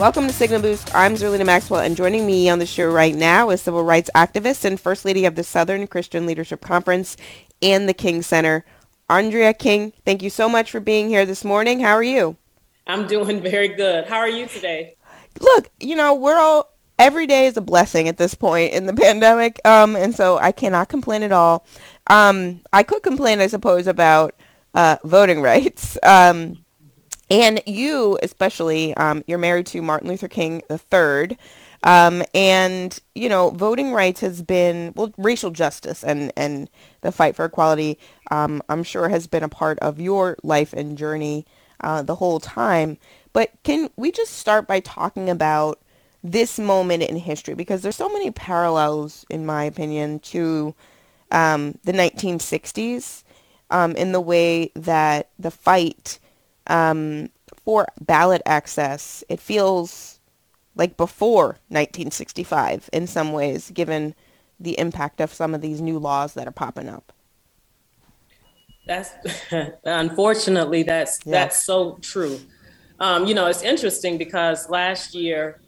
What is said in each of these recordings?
Welcome to Signal Boost. I'm Zerlina Maxwell, and joining me on the show right now is civil rights activist and First Lady of the Southern Christian Leadership Conference and the King Center, Andrea King. Thank you so much for being here this morning. How are you? I'm doing very good. How are you today? Look, you know, we're all every day is a blessing at this point in the pandemic, um, and so I cannot complain at all. Um, I could complain, I suppose, about uh, voting rights. Um, and you, especially, um, you're married to Martin Luther King III. Um, and, you know, voting rights has been, well, racial justice and, and the fight for equality, um, I'm sure has been a part of your life and journey uh, the whole time. But can we just start by talking about this moment in history? Because there's so many parallels, in my opinion, to um, the 1960s um, in the way that the fight um, for ballot access, it feels like before 1965 in some ways, given the impact of some of these new laws that are popping up. That's unfortunately that's yeah. that's so true. Um, you know, it's interesting because last year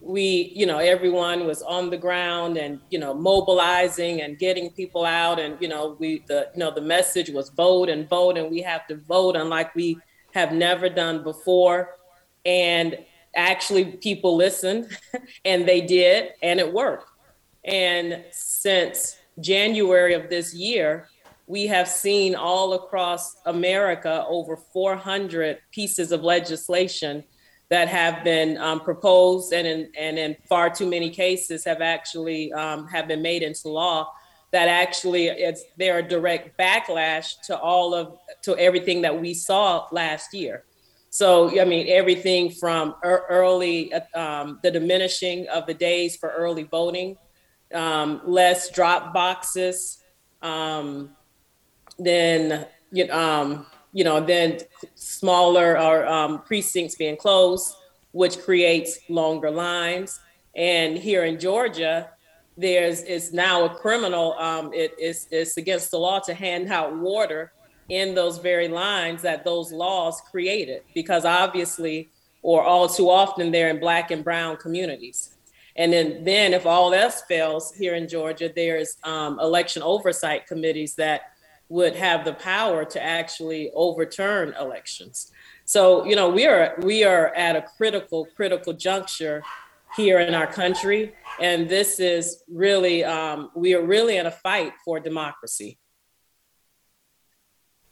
we, you know, everyone was on the ground and you know mobilizing and getting people out, and you know we the you know the message was vote and vote, and we have to vote unlike we have never done before. And actually, people listened and they did, and it worked. And since January of this year, we have seen all across America over 400 pieces of legislation that have been um, proposed and in, and in far too many cases have actually um, have been made into law that actually it's they're a direct backlash to all of to everything that we saw last year. So I mean everything from early um, the diminishing of the days for early voting, um, less drop boxes, um, then you know, um, you know then smaller or um, precincts being closed, which creates longer lines. And here in Georgia, there's it's now a criminal. Um, it is it's against the law to hand out water in those very lines that those laws created, because obviously, or all too often, they're in black and brown communities. And then, then if all else fails here in Georgia, there's um, election oversight committees that would have the power to actually overturn elections. So, you know, we are we are at a critical, critical juncture here in our country. And this is really, um, we are really in a fight for democracy.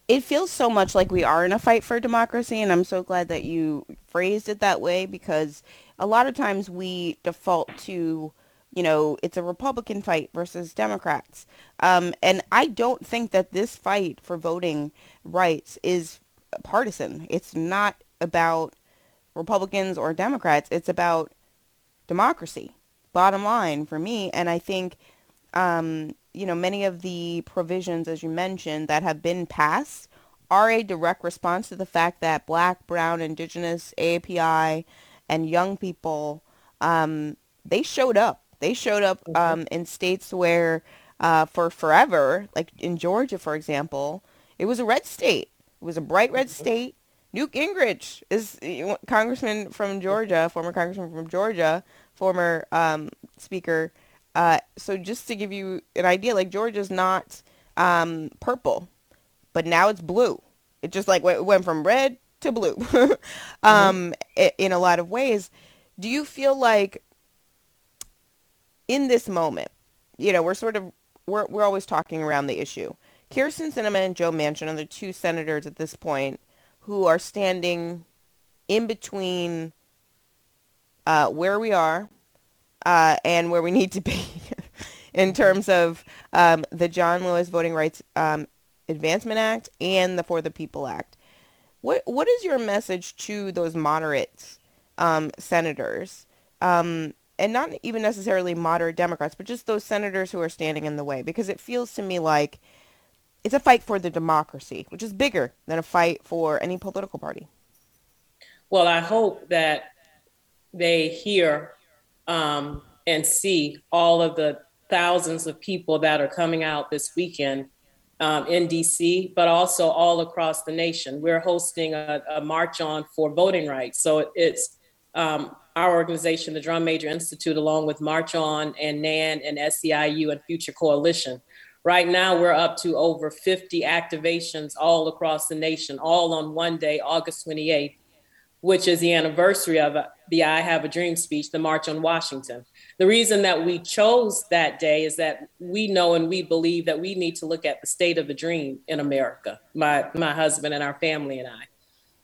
It feels so much like we are in a fight for democracy. And I'm so glad that you phrased it that way because a lot of times we default to, you know, it's a Republican fight versus Democrats. Um, and I don't think that this fight for voting rights is partisan. It's not about Republicans or Democrats. It's about democracy, bottom line for me. And I think, um, you know, many of the provisions, as you mentioned, that have been passed are a direct response to the fact that black, brown, indigenous, AAPI, and young people, um, they showed up. They showed up mm-hmm. um, in states where uh, for forever, like in Georgia, for example, it was a red state. It was a bright red mm-hmm. state. Newt Gingrich is congressman from Georgia, former congressman from Georgia, former um, speaker. Uh, so just to give you an idea, like Georgia's not um, purple, but now it's blue. It just like went, went from red to blue um, mm-hmm. in a lot of ways. Do you feel like in this moment, you know, we're sort of we're we're always talking around the issue. Kyrsten Sinema and Joe Manchin are the two senators at this point who are standing in between uh, where we are uh, and where we need to be in terms of um, the John Lewis Voting Rights um, Advancement Act and the For the People Act. What what is your message to those moderates um, senators? Um, and not even necessarily moderate Democrats, but just those senators who are standing in the way, because it feels to me like it's a fight for the democracy, which is bigger than a fight for any political party. Well, I hope that they hear um, and see all of the thousands of people that are coming out this weekend um, in DC, but also all across the nation. We're hosting a, a march on for voting rights. So it's um, our organization, the Drum Major Institute, along with March On and NAN and SEIU and Future Coalition. Right now, we're up to over 50 activations all across the nation, all on one day, August 28th, which is the anniversary of the I Have a Dream speech, the March on Washington. The reason that we chose that day is that we know and we believe that we need to look at the state of the dream in America, my, my husband and our family and I.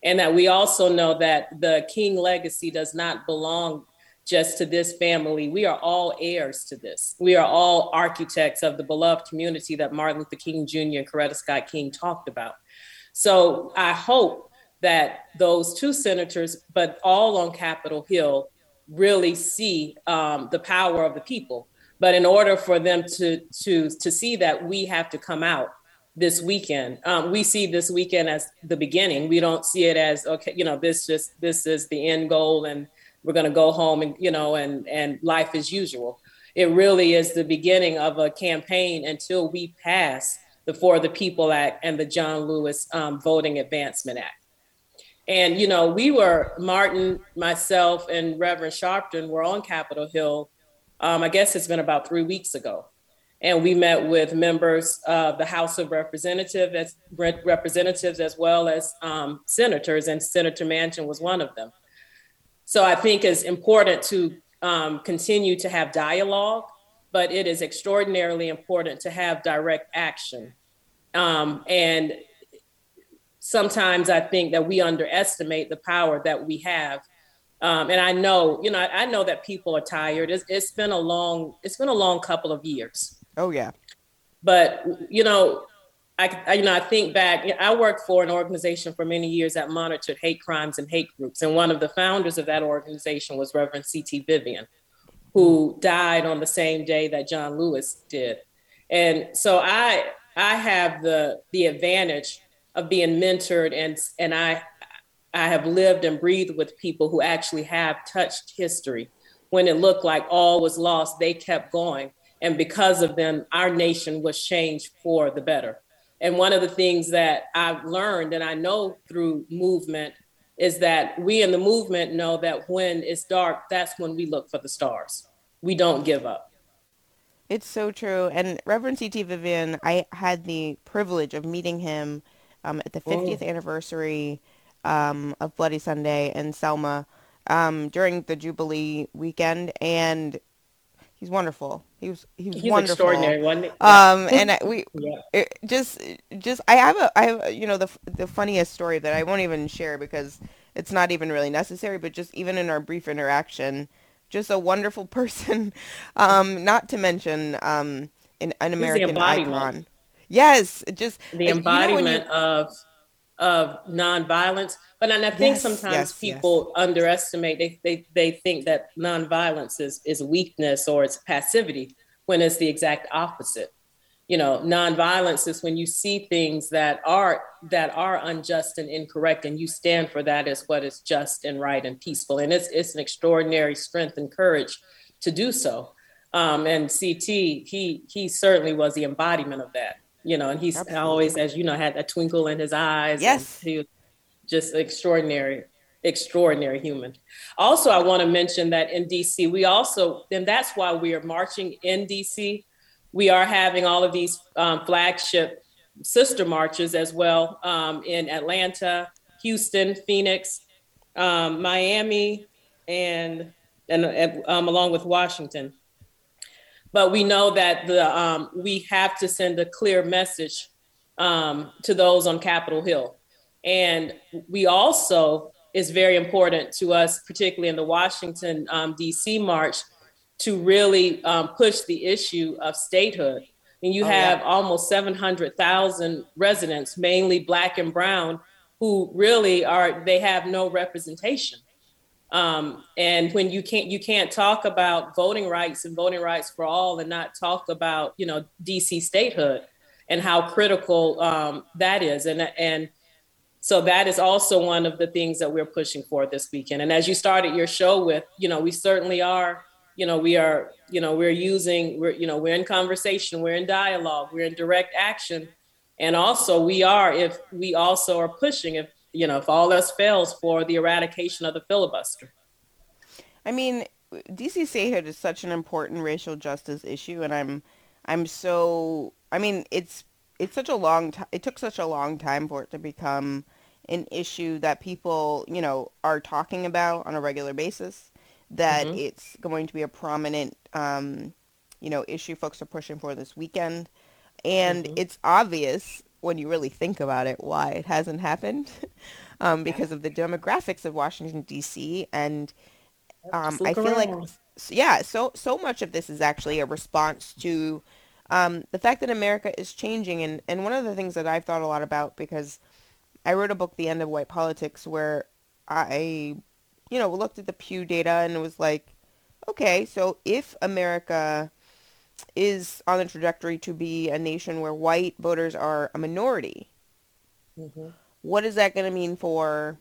And that we also know that the King legacy does not belong just to this family. We are all heirs to this. We are all architects of the beloved community that Martin Luther King Jr. and Coretta Scott King talked about. So I hope that those two senators, but all on Capitol Hill, really see um, the power of the people. But in order for them to to to see that, we have to come out this weekend. Um, we see this weekend as the beginning. We don't see it as okay, you know, this just this is the end goal and we're going to go home and you know and and life as usual. It really is the beginning of a campaign until we pass the for the people act and the john lewis um, voting advancement act. And you know we were martin myself and reverend sharpton were on capitol hill um, i guess it's been about three weeks ago. And we met with members of the house of representatives as representatives as well as um, senators and senator manchin was one of them so I think it's important to um, continue to have dialogue, but it is extraordinarily important to have direct action. Um, and sometimes I think that we underestimate the power that we have. Um, and I know, you know, I, I know that people are tired. It's, it's been a long, it's been a long couple of years. Oh yeah. But you know, I, I, you know, I think back. I worked for an organization for many years that monitored hate crimes and hate groups, and one of the founders of that organization was Reverend C.T. Vivian, who died on the same day that John Lewis did. And so I, I have the the advantage of being mentored, and and I, I have lived and breathed with people who actually have touched history. When it looked like all was lost, they kept going, and because of them, our nation was changed for the better. And one of the things that I've learned and I know through movement is that we in the movement know that when it's dark, that's when we look for the stars. We don't give up. It's so true. And Reverend C.T. Vivian, I had the privilege of meeting him um, at the 50th anniversary um, of Bloody Sunday in Selma um, during the Jubilee weekend. And he's wonderful. He was he was he's wonderful. extraordinary, one. Um, and I, we yeah. just just I have a I have you know the the funniest story that I won't even share because it's not even really necessary. But just even in our brief interaction, just a wonderful person. Um, not to mention um, an, an American icon. Yes, just the embodiment you know, you, of of nonviolence. But and I think yes, sometimes yes, people yes. underestimate, they, they, they think that nonviolence is, is weakness or it's passivity when it's the exact opposite. You know, nonviolence is when you see things that are that are unjust and incorrect, and you stand for that as what is just and right and peaceful. And it's it's an extraordinary strength and courage to do so. Um, and CT, he he certainly was the embodiment of that you know, and he's Absolutely. always, as you know, had a twinkle in his eyes. Yes. He was just extraordinary, extraordinary human. Also, I want to mention that in DC, we also, and that's why we are marching in DC. We are having all of these um, flagship sister marches as well um, in Atlanta, Houston, Phoenix, um, Miami, and and um, along with Washington. But we know that the um, we have to send a clear message um, to those on Capitol Hill, and we also is very important to us, particularly in the Washington um, D.C. march, to really um, push the issue of statehood. And you oh, have yeah. almost 700,000 residents, mainly Black and Brown, who really are they have no representation Um, and when you can't you can't talk about voting rights and voting rights for all and not talk about you know DC statehood and how critical um, that is. And and so that is also one of the things that we're pushing for this weekend. And as you started your show with you know we certainly are you know we are you know we're using we're you know we're in conversation we're in dialogue we're in direct action. And also we are if we also are pushing if you know, if all else fails, for the eradication of the filibuster. I mean, DC statehood is such an important racial justice issue, and I'm, I'm so. I mean, it's it's such a long time. It took such a long time for it to become an issue that people, you know, are talking about on a regular basis. That mm-hmm. it's going to be a prominent, um, you know, issue folks are pushing for this weekend, and mm-hmm. it's obvious when you really think about it, why it hasn't happened, um, because of the demographics of Washington D.C. and um, I feel like yeah, so so much of this is actually a response to um, the fact that America is changing, and and one of the things that I've thought a lot about because I wrote a book, The End of White Politics, where I, you know, looked at the Pew data and was like, okay, so if America is on the trajectory to be a nation where white voters are a minority. Mm-hmm. What is that going to mean for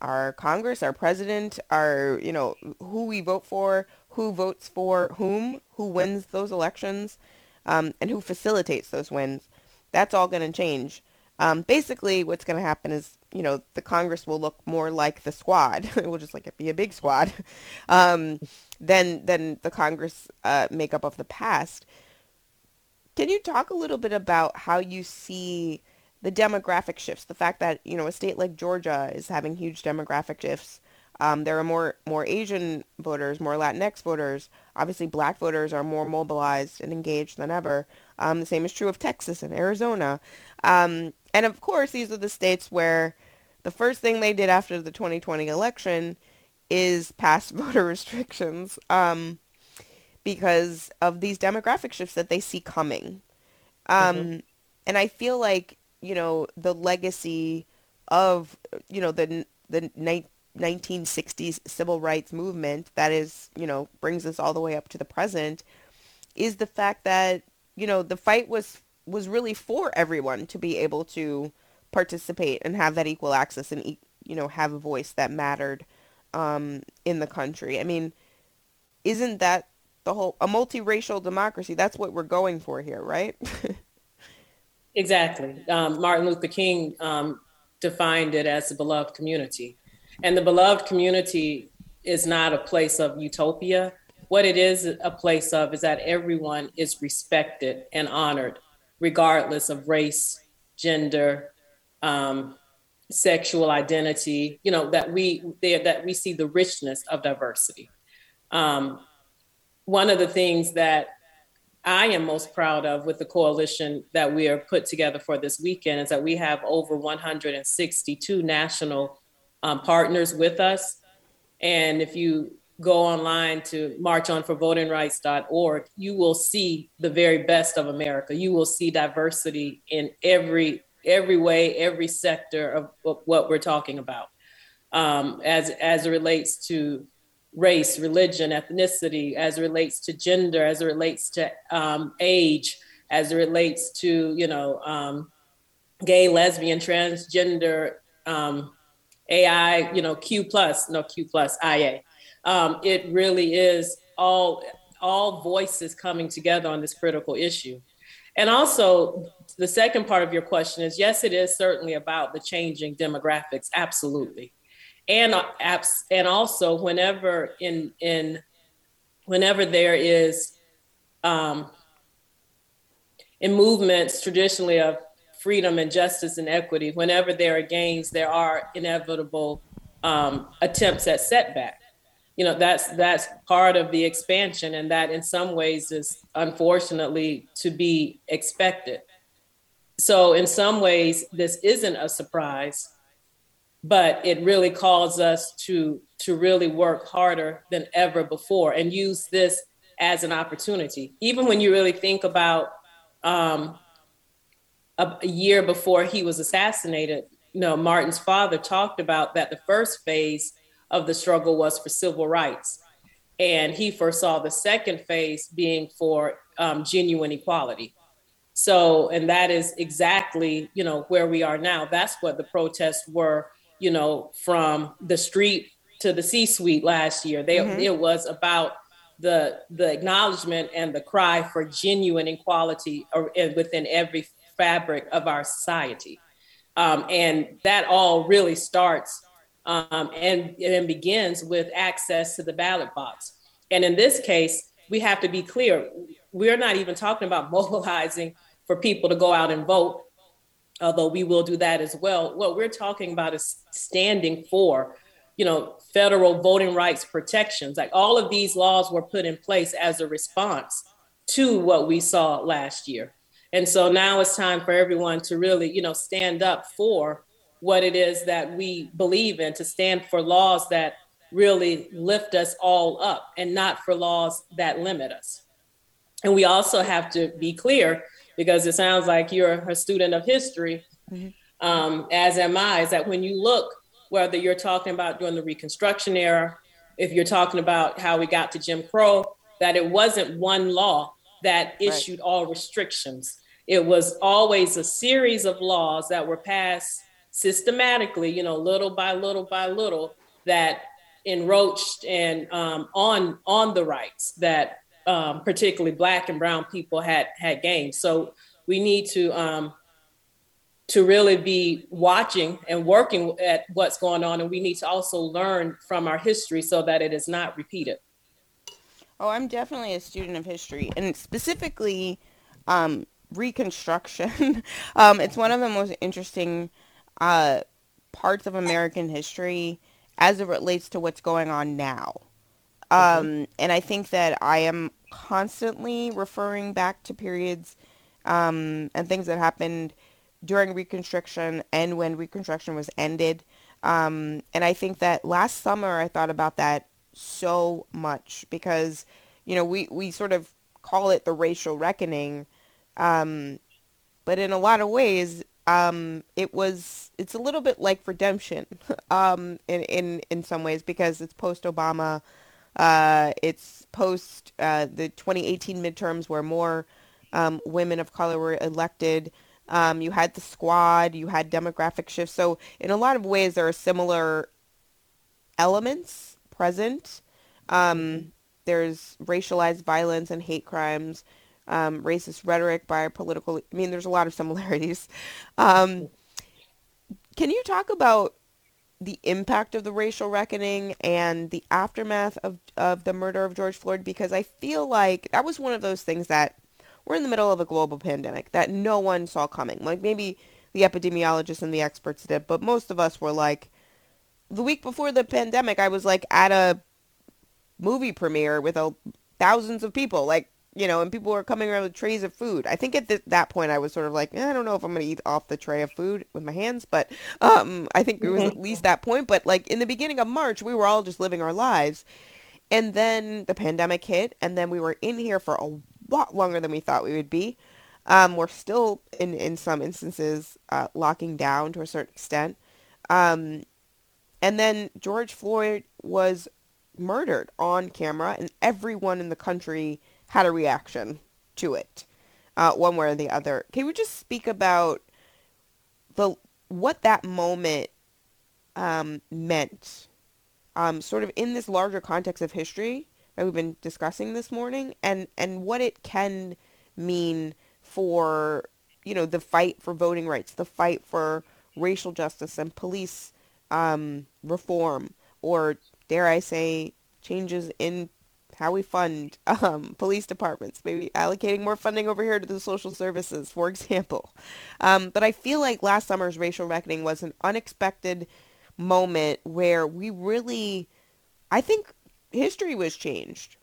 our Congress, our president, our, you know, who we vote for, who votes for whom, who wins those elections, um, and who facilitates those wins? That's all going to change. Um, basically, what's going to happen is, you know, the Congress will look more like the squad. it will just like be a big squad. Um, than than the Congress uh, makeup of the past. Can you talk a little bit about how you see the demographic shifts? The fact that you know a state like Georgia is having huge demographic shifts. Um, there are more more Asian voters, more Latinx voters. Obviously, Black voters are more mobilized and engaged than ever. Um, the same is true of Texas and Arizona. Um, and of course, these are the states where the first thing they did after the 2020 election is pass voter restrictions um, because of these demographic shifts that they see coming. Um, mm-hmm. And I feel like, you know, the legacy of, you know, the, the ni- 1960s civil rights movement that is, you know, brings us all the way up to the present is the fact that, you know, the fight was was really for everyone to be able to participate and have that equal access and, you know, have a voice that mattered um, in the country. I mean, isn't that the whole a multiracial democracy? That's what we're going for here, right? exactly. Um, Martin Luther King um, defined it as a beloved community, and the beloved community is not a place of utopia. What it is a place of is that everyone is respected and honored, regardless of race, gender, um, sexual identity you know that we that we see the richness of diversity. Um, one of the things that i am most proud of with the coalition that we are put together for this weekend is that we have over 162 national um, partners with us. And if you go online to marchonforvotingrights.org you will see the very best of america you will see diversity in every every way, every sector of what we're talking about, um, as as it relates to race, religion, ethnicity, as it relates to gender, as it relates to um, age, as it relates to you know um, gay, lesbian, transgender, um, AI, you know Q plus, no Q plus, IA. Um, it really is all all voices coming together on this critical issue. And also, the second part of your question is yes, it is certainly about the changing demographics, absolutely. And apps, and also whenever in in whenever there is um, in movements traditionally of freedom and justice and equity, whenever there are gains, there are inevitable um, attempts at setback you know that's that's part of the expansion and that in some ways is unfortunately to be expected. So in some ways this isn't a surprise but it really calls us to to really work harder than ever before and use this as an opportunity. Even when you really think about um, a, a year before he was assassinated you know martin's father talked about that the first phase of the struggle was for civil rights. And he foresaw the second phase being for um, genuine equality. So, and that is exactly, you know, where we are now. That's what the protests were, you know, from the street to the C-suite last year. They, mm-hmm. It was about the the acknowledgement and the cry for genuine equality within every fabric of our society. Um, and that all really starts um, and, and begins with access to the ballot box. And in this case, we have to be clear. We're not even talking about mobilizing for people to go out and vote, although we will do that as well. What we're talking about is standing for, you know, federal voting rights protections. Like all of these laws were put in place as a response to what we saw last year. And so now it's time for everyone to really, you know, stand up for what it is that we believe in, to stand for laws that really lift us all up and not for laws that limit us. And we also have to be clear, because it sounds like you're a student of history, mm-hmm. um, as am I, is that when you look, whether you're talking about during the Reconstruction era, if you're talking about how we got to Jim Crow, that it wasn't one law that issued right. all restrictions. It was always a series of laws that were passed systematically, you know, little by little by little, that enroached and um, on on the rights that um, particularly Black and Brown people had had gained. So we need to um, to really be watching and working at what's going on, and we need to also learn from our history so that it is not repeated. Oh, I'm definitely a student of history, and specifically um, Reconstruction. um, it's one of the most interesting uh, parts of American history as it relates to what's going on now. Um, mm-hmm. And I think that I am constantly referring back to periods um, and things that happened during Reconstruction and when Reconstruction was ended. Um, and I think that last summer I thought about that so much because, you know, we, we sort of call it the racial reckoning. Um, but in a lot of ways, um, it was it's a little bit like redemption um, in, in in some ways because it's post Obama, uh, it's post uh, the 2018 midterms where more um, women of color were elected. Um, you had the squad, you had demographic shifts. So in a lot of ways, there are similar elements present. Um, there's racialized violence and hate crimes um, racist rhetoric by political. I mean, there's a lot of similarities. Um, can you talk about the impact of the racial reckoning and the aftermath of of the murder of George Floyd? Because I feel like that was one of those things that we're in the middle of a global pandemic that no one saw coming. Like maybe the epidemiologists and the experts did, but most of us were like, the week before the pandemic, I was like at a movie premiere with a thousands of people. Like you know, and people were coming around with trays of food. I think at th- that point I was sort of like, eh, I don't know if I'm going to eat off the tray of food with my hands, but um, I think it was at least that point. But like in the beginning of March, we were all just living our lives. And then the pandemic hit, and then we were in here for a lot longer than we thought we would be. Um, we're still, in, in some instances, uh, locking down to a certain extent. Um, and then George Floyd was murdered on camera, and everyone in the country had a reaction to it, uh, one way or the other. Can we just speak about the what that moment um, meant, um, sort of in this larger context of history that we've been discussing this morning, and and what it can mean for you know the fight for voting rights, the fight for racial justice and police um, reform, or dare I say, changes in how we fund um, police departments, maybe allocating more funding over here to the social services, for example. Um, but I feel like last summer's racial reckoning was an unexpected moment where we really, I think history was changed.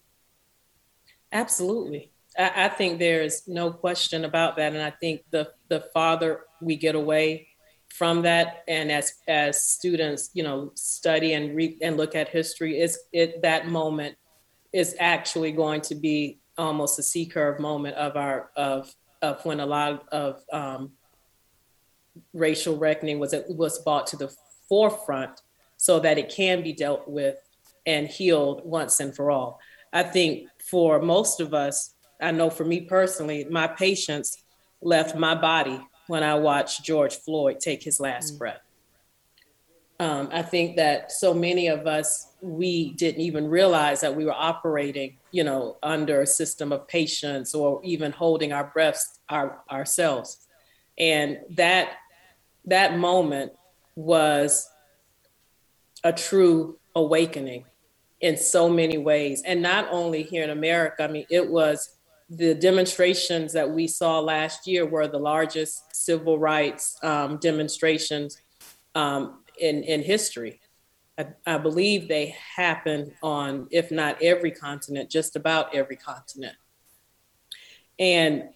Absolutely. I, I think there's no question about that. And I think the, the farther we get away from that and as as students you know study and read and look at history is it that moment is actually going to be almost a C curve moment of our of of when a lot of um, racial reckoning was it was brought to the forefront so that it can be dealt with and healed once and for all. I think for most of us, I know for me personally, my patience left my body when I watched George Floyd take his last mm. breath. Um, I think that so many of us, we didn't even realize that we were operating, you know, under a system of patience or even holding our breaths our, ourselves. And that that moment was a true awakening in so many ways. And not only here in America, I mean, it was the demonstrations that we saw last year were the largest civil rights um, demonstrations um, in, in history. I, I, believe they happen on, if not every continent, just about every continent. And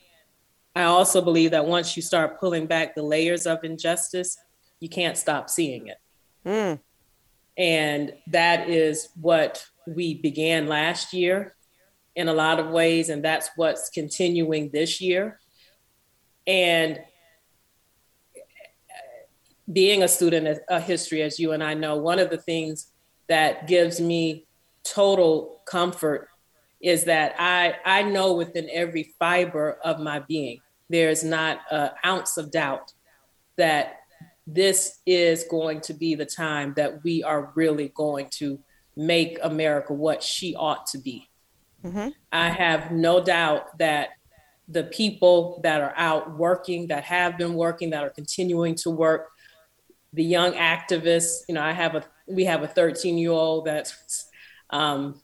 I also believe that once you start pulling back the layers of injustice, you can't stop seeing it. Mm. And that is what we began last year in a lot of ways, and that's what's continuing this year. And being a student of history, as you and I know, one of the things that gives me total comfort is that I, I know within every fiber of my being, there's not an ounce of doubt that this is going to be the time that we are really going to make America what she ought to be. Mm-hmm. I have no doubt that the people that are out working, that have been working, that are continuing to work, the young activists, you know, I have a, we have a 13 year old that's um,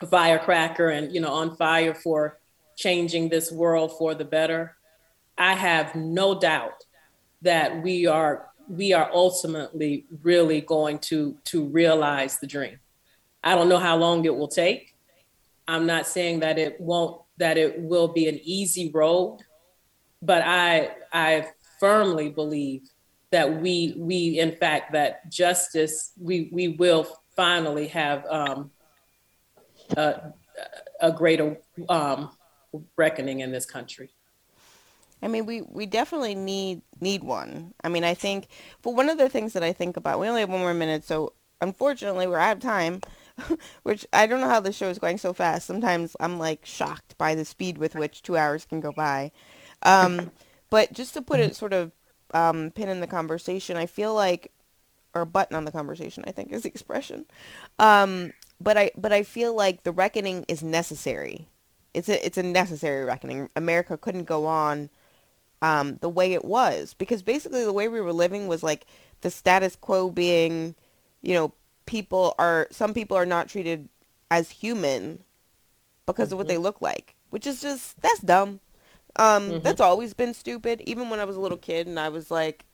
a firecracker and, you know, on fire for changing this world for the better. I have no doubt that we are we are ultimately really going to to realize the dream. I don't know how long it will take. I'm not saying that it won't that it will be an easy road, but I I firmly believe that we we in fact that justice we we will finally have um, a, a greater um, reckoning in this country. I mean, we, we definitely need need one. I mean, I think, but one of the things that I think about, we only have one more minute, so unfortunately we're out of time. which I don't know how the show is going so fast. Sometimes I'm like shocked by the speed with which two hours can go by. Um, but just to put it sort of um, pin in the conversation, I feel like, or button on the conversation, I think is the expression. Um, but I but I feel like the reckoning is necessary. It's a it's a necessary reckoning. America couldn't go on um, the way it was because basically the way we were living was like the status quo being, you know, people are some people are not treated as human because mm-hmm. of what they mm-hmm. look like, which is just that's dumb. Um, mm-hmm. that's always been stupid. Even when I was a little kid and I was like,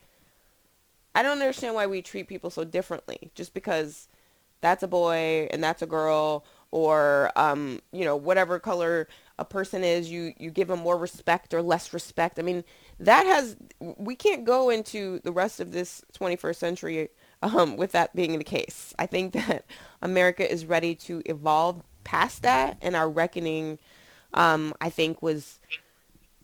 I don't understand why we treat people so differently just because that's a boy and that's a girl or um, you know whatever color a person is you you give them more respect or less respect i mean that has we can't go into the rest of this 21st century um, with that being the case. I think that America is ready to evolve past that, and our reckoning, um, I think, was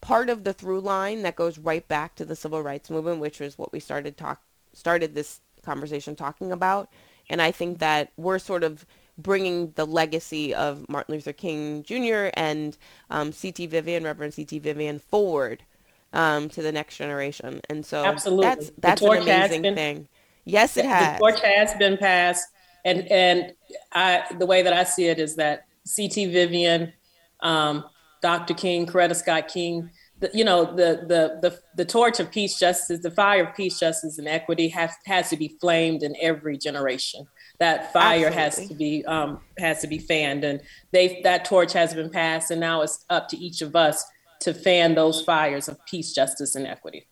part of the through line that goes right back to the civil rights movement, which was what we started talk started this conversation talking about. And I think that we're sort of bringing the legacy of Martin Luther King Jr. and um, C.T. Vivian, Reverend C.T. Vivian, forward um, to the next generation. And so Absolutely. that's that's an amazing been, thing. Yes, it has. The torch has been passed, and and I the way that I see it is that C.T. Vivian, um, Dr. King, Coretta Scott King, the, you know the, the the the torch of peace, justice, the fire of peace, justice, and equity has has to be flamed in every generation. That fire Absolutely. has to be um, has to be fanned, and they that torch has been passed, and now it's up to each of us to fan those fires of peace, justice, and equity.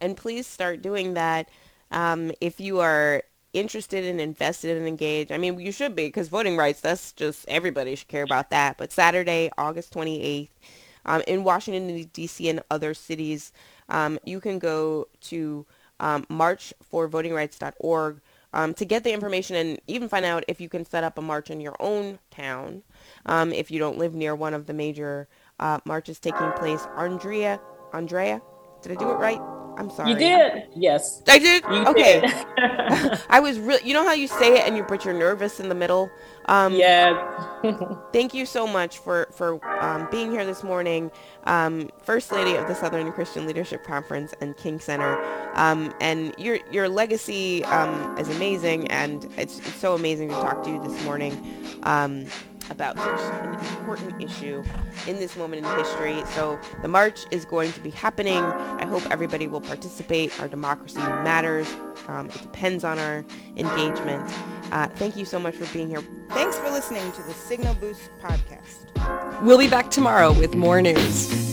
And please start doing that um, if you are interested and invested and engaged, I mean, you should be because voting rights, that's just everybody should care about that. But Saturday, August 28th, um, in Washington, D.C. and other cities, um, you can go to um, marchforvotingrights.org um, to get the information and even find out if you can set up a march in your own town um, if you don't live near one of the major uh, marches taking place. Andrea, Andrea, did I do it right? I'm sorry. You did. Yes. I did. You okay. did. I was really. You know how you say it and you but you're nervous in the middle. Um, yeah. thank you so much for for um, being here this morning, um, First Lady of the Southern Christian Leadership Conference and King Center, um, and your your legacy um, is amazing, and it's, it's so amazing to talk to you this morning um, about such an important issue in this moment in history. So the march is going to be happening. I hope everybody will participate. Our democracy matters. Um, it depends on our engagement. Uh, thank you so much for being here. Thanks for listening to the Signal Boost podcast. We'll be back tomorrow with more news.